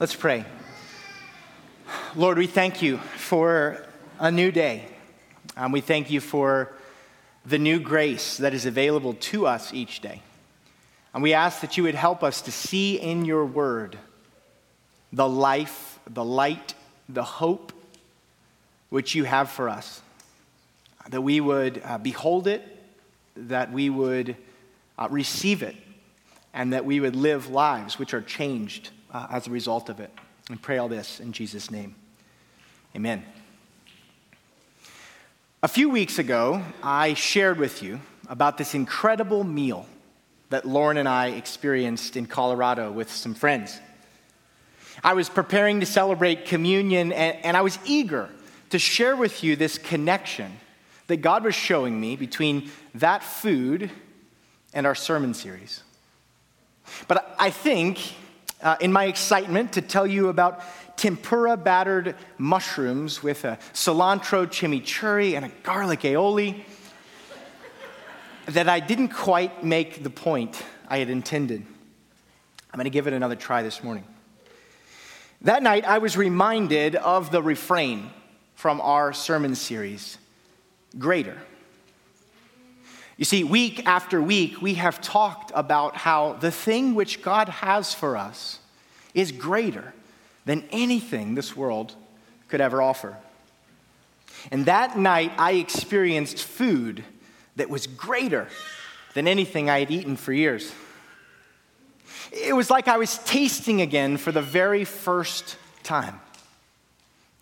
Let's pray. Lord, we thank you for a new day. Um, we thank you for the new grace that is available to us each day. And we ask that you would help us to see in your word the life, the light, the hope which you have for us. That we would uh, behold it, that we would uh, receive it, and that we would live lives which are changed uh, as a result of it. And pray all this in Jesus' name. Amen. A few weeks ago, I shared with you about this incredible meal that Lauren and I experienced in Colorado with some friends. I was preparing to celebrate communion, and, and I was eager to share with you this connection that God was showing me between that food and our sermon series. But I think uh, in my excitement to tell you about tempura battered mushrooms with a cilantro chimichurri and a garlic aioli that I didn't quite make the point I had intended. I'm going to give it another try this morning. That night, I was reminded of the refrain from our sermon series greater. You see, week after week, we have talked about how the thing which God has for us is greater than anything this world could ever offer. And that night, I experienced food that was greater than anything I had eaten for years. It was like I was tasting again for the very first time.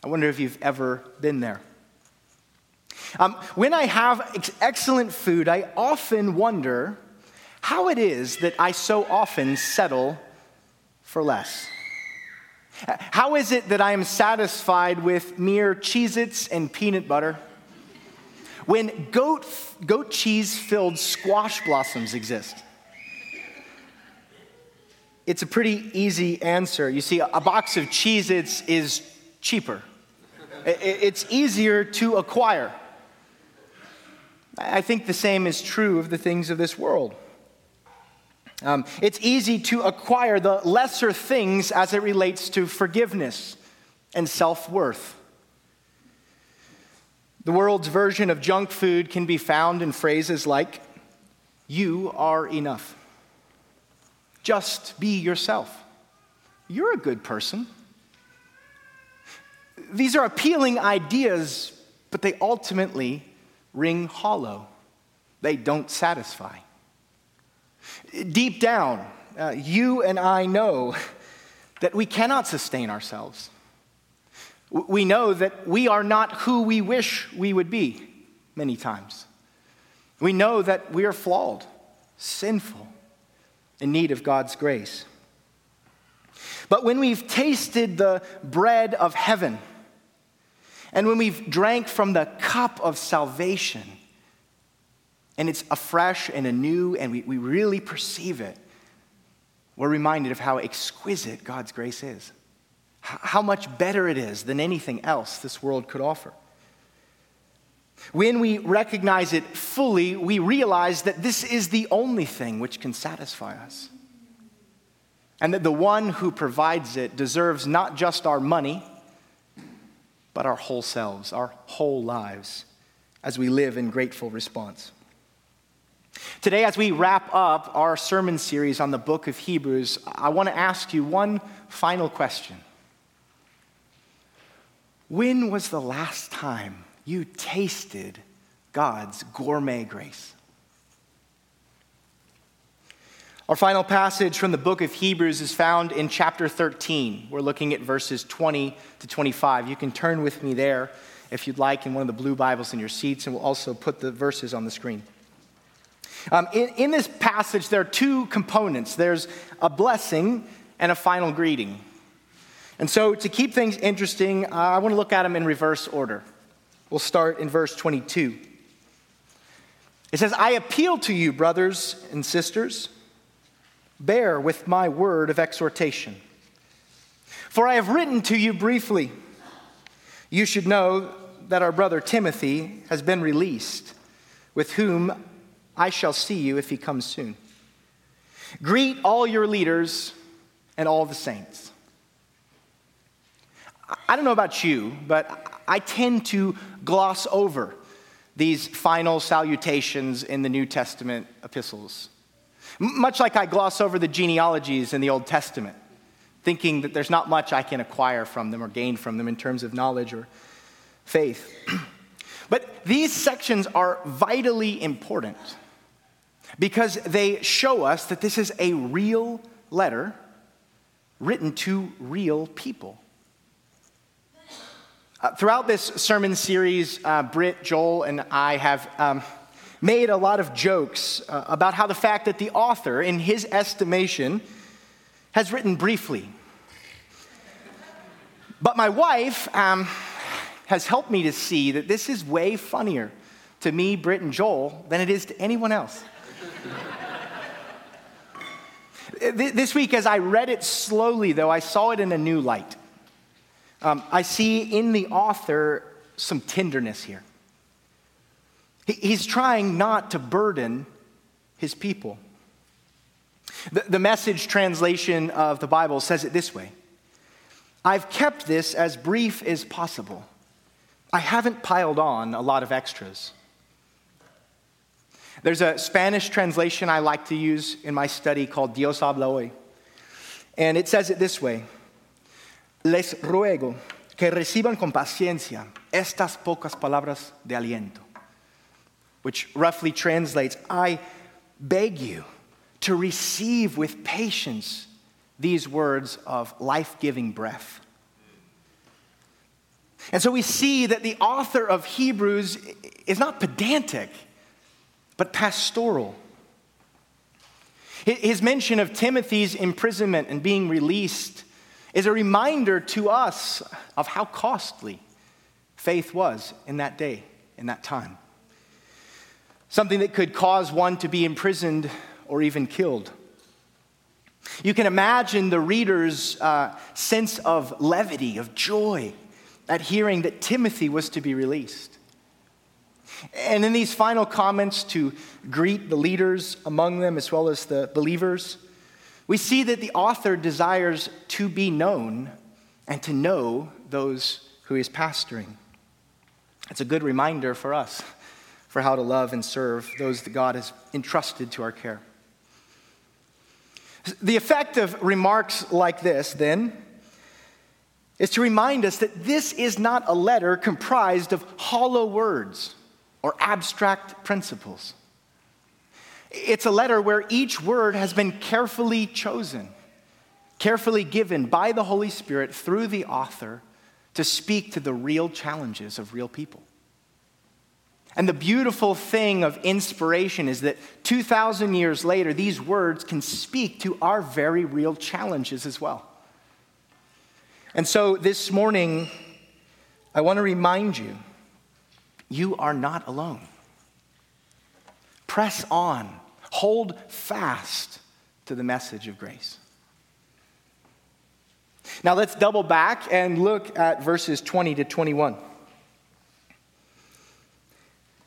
I wonder if you've ever been there. Um, when I have ex- excellent food, I often wonder how it is that I so often settle for less. How is it that I am satisfied with mere Cheez Its and peanut butter when goat, goat cheese filled squash blossoms exist? It's a pretty easy answer. You see, a box of Cheez Its is cheaper, it's easier to acquire. I think the same is true of the things of this world. Um, it's easy to acquire the lesser things as it relates to forgiveness and self worth. The world's version of junk food can be found in phrases like, You are enough. Just be yourself. You're a good person. These are appealing ideas, but they ultimately ring hollow. They don't satisfy. Deep down, uh, you and I know that we cannot sustain ourselves. We know that we are not who we wish we would be many times. We know that we are flawed, sinful, in need of God's grace. But when we've tasted the bread of heaven, and when we've drank from the cup of salvation, and it's afresh and anew, and we, we really perceive it, we're reminded of how exquisite God's grace is, how much better it is than anything else this world could offer. When we recognize it fully, we realize that this is the only thing which can satisfy us. And that the one who provides it deserves not just our money, but our whole selves, our whole lives, as we live in grateful response. Today, as we wrap up our sermon series on the book of Hebrews, I want to ask you one final question. When was the last time you tasted God's gourmet grace? Our final passage from the book of Hebrews is found in chapter 13. We're looking at verses 20 to 25. You can turn with me there if you'd like in one of the blue Bibles in your seats, and we'll also put the verses on the screen. Um, in, in this passage, there are two components there's a blessing and a final greeting. And so, to keep things interesting, uh, I want to look at them in reverse order. We'll start in verse 22. It says, I appeal to you, brothers and sisters, bear with my word of exhortation. For I have written to you briefly. You should know that our brother Timothy has been released, with whom I shall see you if he comes soon. Greet all your leaders and all the saints. I don't know about you, but I tend to gloss over these final salutations in the New Testament epistles. Much like I gloss over the genealogies in the Old Testament, thinking that there's not much I can acquire from them or gain from them in terms of knowledge or faith. but these sections are vitally important because they show us that this is a real letter written to real people. Uh, throughout this sermon series, uh, Britt, Joel, and I have um, made a lot of jokes uh, about how the fact that the author, in his estimation, has written briefly. But my wife um, has helped me to see that this is way funnier to me, Britt, and Joel than it is to anyone else. this week, as I read it slowly, though, I saw it in a new light. Um, I see in the author some tenderness here. He, he's trying not to burden his people. The, the message translation of the Bible says it this way I've kept this as brief as possible. I haven't piled on a lot of extras. There's a Spanish translation I like to use in my study called Dios habla hoy. And it says it this way les ruego que reciban con paciencia estas pocas palabras de aliento, which roughly translates, I beg you to receive with patience these words of life giving breath. And so we see that the author of Hebrews is not pedantic, but pastoral. His mention of Timothy's imprisonment and being released is a reminder to us of how costly faith was in that day, in that time. Something that could cause one to be imprisoned or even killed. You can imagine the reader's uh, sense of levity, of joy at hearing that Timothy was to be released. And in these final comments to greet the leaders among them as well as the believers, we see that the author desires to be known and to know those who he's pastoring. It's a good reminder for us for how to love and serve those that God has entrusted to our care. The effect of remarks like this, then, is to remind us that this is not a letter comprised of hollow words or abstract principles. It's a letter where each word has been carefully chosen, carefully given by the Holy Spirit through the author to speak to the real challenges of real people. And the beautiful thing of inspiration is that 2,000 years later, these words can speak to our very real challenges as well. And so this morning, I want to remind you you are not alone. Press on Hold fast to the message of grace. Now let's double back and look at verses 20 to 21.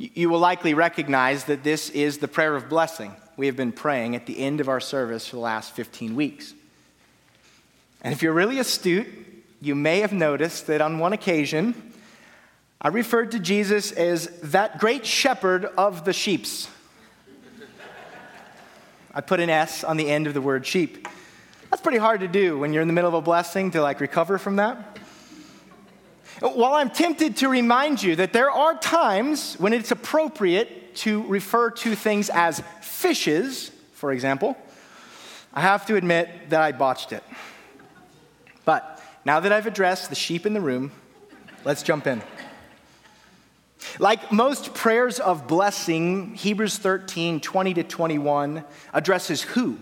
You will likely recognize that this is the prayer of blessing we have been praying at the end of our service for the last 15 weeks. And if you're really astute, you may have noticed that on one occasion, I referred to Jesus as that great shepherd of the sheeps. I put an S on the end of the word sheep. That's pretty hard to do when you're in the middle of a blessing to like recover from that. While I'm tempted to remind you that there are times when it's appropriate to refer to things as fishes, for example, I have to admit that I botched it. But now that I've addressed the sheep in the room, let's jump in. Like most prayers of blessing, Hebrews 13 20 to 21 addresses who,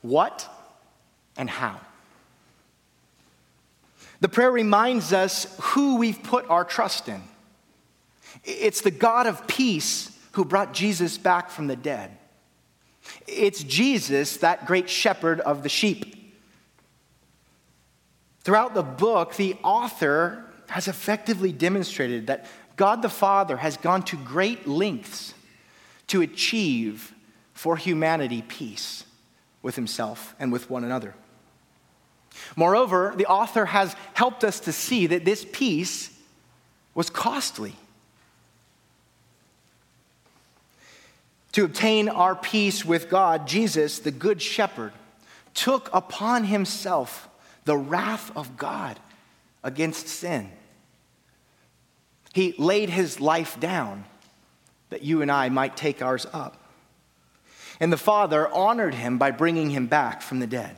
what, and how. The prayer reminds us who we've put our trust in It's the God of peace who brought Jesus back from the dead. It's Jesus, that great shepherd of the sheep. Throughout the book, the author has effectively demonstrated that God the Father has gone to great lengths to achieve for humanity peace with himself and with one another. Moreover, the author has helped us to see that this peace was costly. To obtain our peace with God, Jesus, the Good Shepherd, took upon himself the wrath of God against sin. He laid his life down that you and I might take ours up. And the Father honored him by bringing him back from the dead.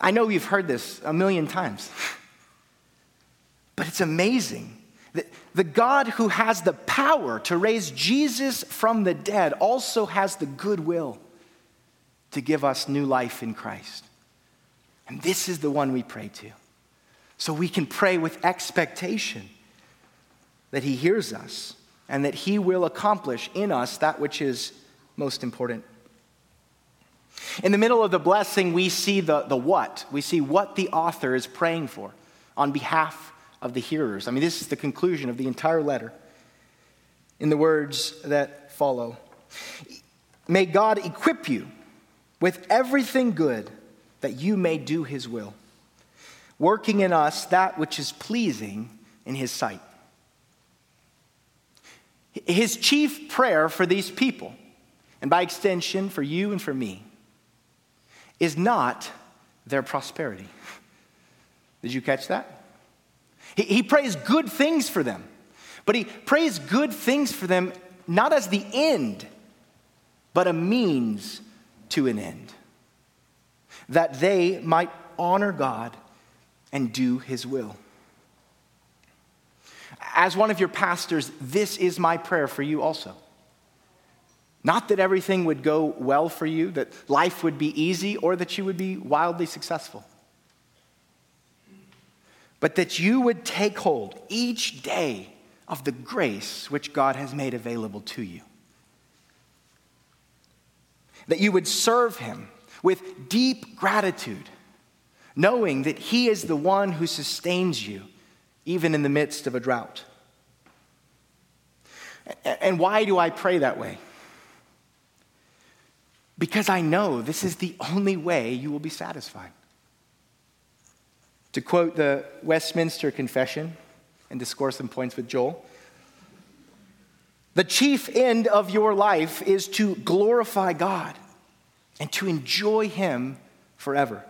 I know you've heard this a million times, but it's amazing that the God who has the power to raise Jesus from the dead also has the goodwill to give us new life in Christ. And this is the one we pray to. So we can pray with expectation that He hears us and that He will accomplish in us that which is most important. In the middle of the blessing, we see the, the what. We see what the author is praying for on behalf of the hearers. I mean, this is the conclusion of the entire letter in the words that follow. May God equip you with everything good that you may do his will, working in us that which is pleasing in his sight. His chief prayer for these people, and by extension for you and for me, is not their prosperity. Did you catch that? He, he prays good things for them, but he prays good things for them not as the end, but a means to an end, that they might honor God and do his will. As one of your pastors, this is my prayer for you also. Not that everything would go well for you, that life would be easy, or that you would be wildly successful. But that you would take hold each day of the grace which God has made available to you. That you would serve Him with deep gratitude, knowing that He is the one who sustains you, even in the midst of a drought. And why do I pray that way? Because I know this is the only way you will be satisfied. To quote the Westminster Confession and discourse some points with Joel, the chief end of your life is to glorify God and to enjoy Him forever.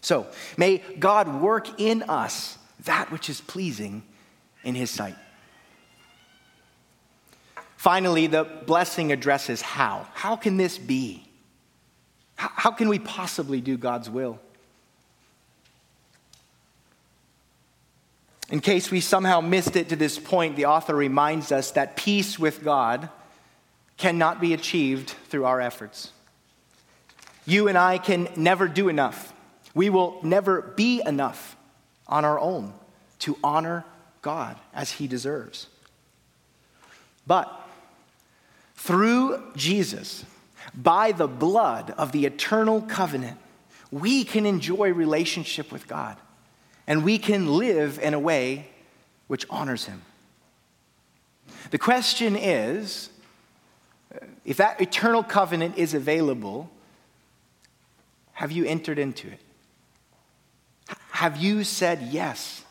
So, may God work in us that which is pleasing in His sight. Finally, the blessing addresses how. How can this be? How can we possibly do God's will? In case we somehow missed it to this point, the author reminds us that peace with God cannot be achieved through our efforts. You and I can never do enough. We will never be enough on our own to honor God as He deserves. But through Jesus, by the blood of the eternal covenant, we can enjoy relationship with God and we can live in a way which honors Him. The question is if that eternal covenant is available, have you entered into it? Have you said yes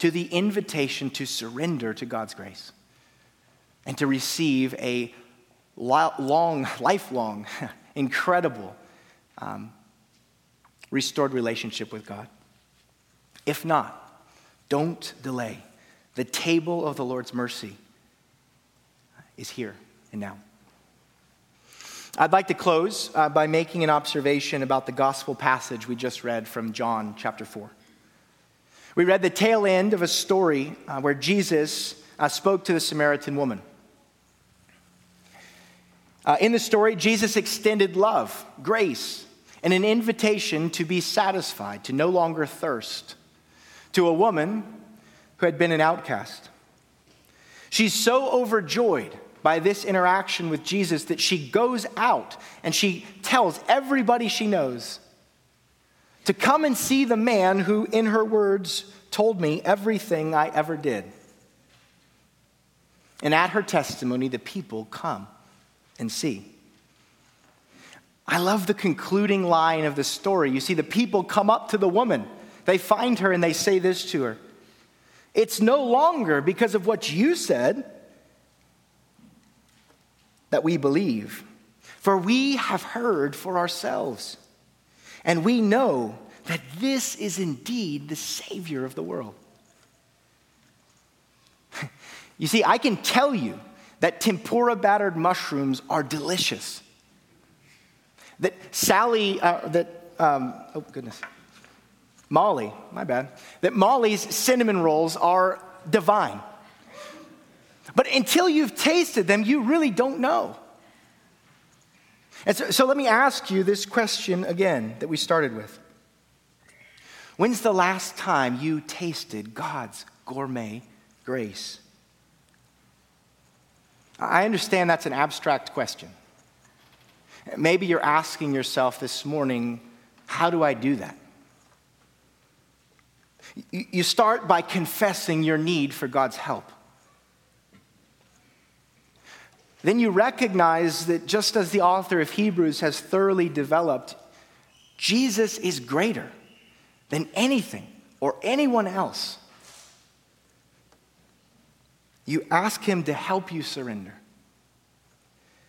to the invitation to surrender to God's grace and to receive a long, lifelong, incredible, um, restored relationship with God. If not, don't delay. The table of the Lord's mercy is here and now. I'd like to close uh, by making an observation about the gospel passage we just read from John chapter 4. We read the tail end of a story uh, where Jesus uh, spoke to the Samaritan woman. Uh, in the story, Jesus extended love, grace, and an invitation to be satisfied, to no longer thirst, to a woman who had been an outcast. She's so overjoyed by this interaction with Jesus that she goes out and she tells everybody she knows to come and see the man who, in her words, told me everything I ever did. And at her testimony, the people come and see. I love the concluding line of the story. You see, the people come up to the woman, they find her, and they say this to her It's no longer because of what you said that we believe, for we have heard for ourselves, and we know that this is indeed the Savior of the world. you see, I can tell you that tempura battered mushrooms are delicious. That Sally, uh, that, um, oh goodness, Molly, my bad, that Molly's cinnamon rolls are divine. But until you've tasted them, you really don't know. And so, so let me ask you this question again that we started with. When's the last time you tasted God's gourmet grace? I understand that's an abstract question. Maybe you're asking yourself this morning, how do I do that? You start by confessing your need for God's help. Then you recognize that just as the author of Hebrews has thoroughly developed, Jesus is greater than anything or anyone else. You ask Him to help you surrender.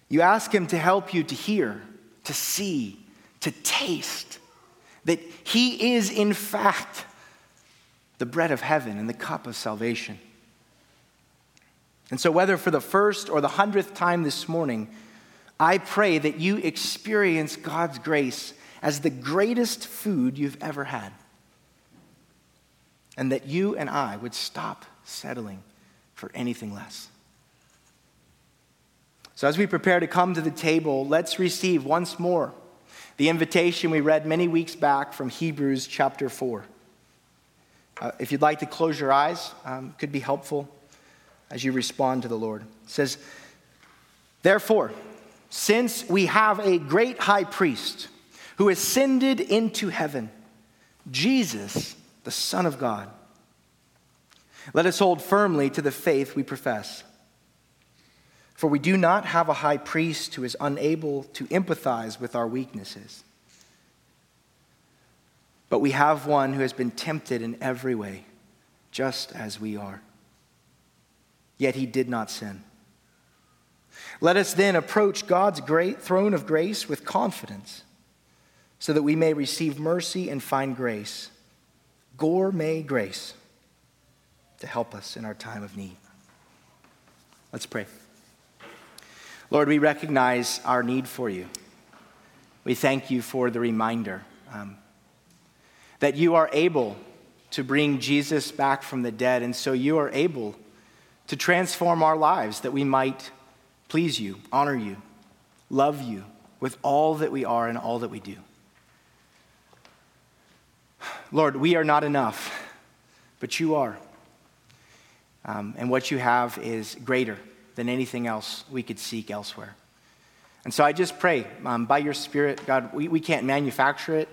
You ask Him to help you to hear, to see, to taste that He is, in fact, the bread of heaven and the cup of salvation. And so, whether for the first or the hundredth time this morning, I pray that you experience God's grace as the greatest food you've ever had. And that you and I would stop settling for anything less. So, as we prepare to come to the table, let's receive once more the invitation we read many weeks back from Hebrews chapter 4. Uh, if you'd like to close your eyes, um, could be helpful as you respond to the Lord. It says, Therefore, since we have a great high priest who ascended into heaven, Jesus, the Son of God, let us hold firmly to the faith we profess. For we do not have a high priest who is unable to empathize with our weaknesses. But we have one who has been tempted in every way, just as we are. Yet he did not sin. Let us then approach God's great throne of grace with confidence, so that we may receive mercy and find grace, gourmet grace, to help us in our time of need. Let's pray. Lord, we recognize our need for you. We thank you for the reminder um, that you are able to bring Jesus back from the dead, and so you are able to transform our lives that we might please you, honor you, love you with all that we are and all that we do. Lord, we are not enough, but you are. Um, and what you have is greater than anything else we could seek elsewhere. And so I just pray, um, by your Spirit, God, we, we can't manufacture it.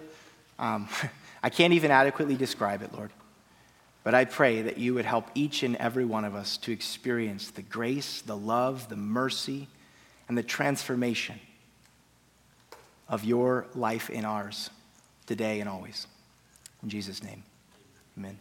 Um, I can't even adequately describe it, Lord. But I pray that you would help each and every one of us to experience the grace, the love, the mercy, and the transformation of your life in ours today and always. In Jesus' name, amen.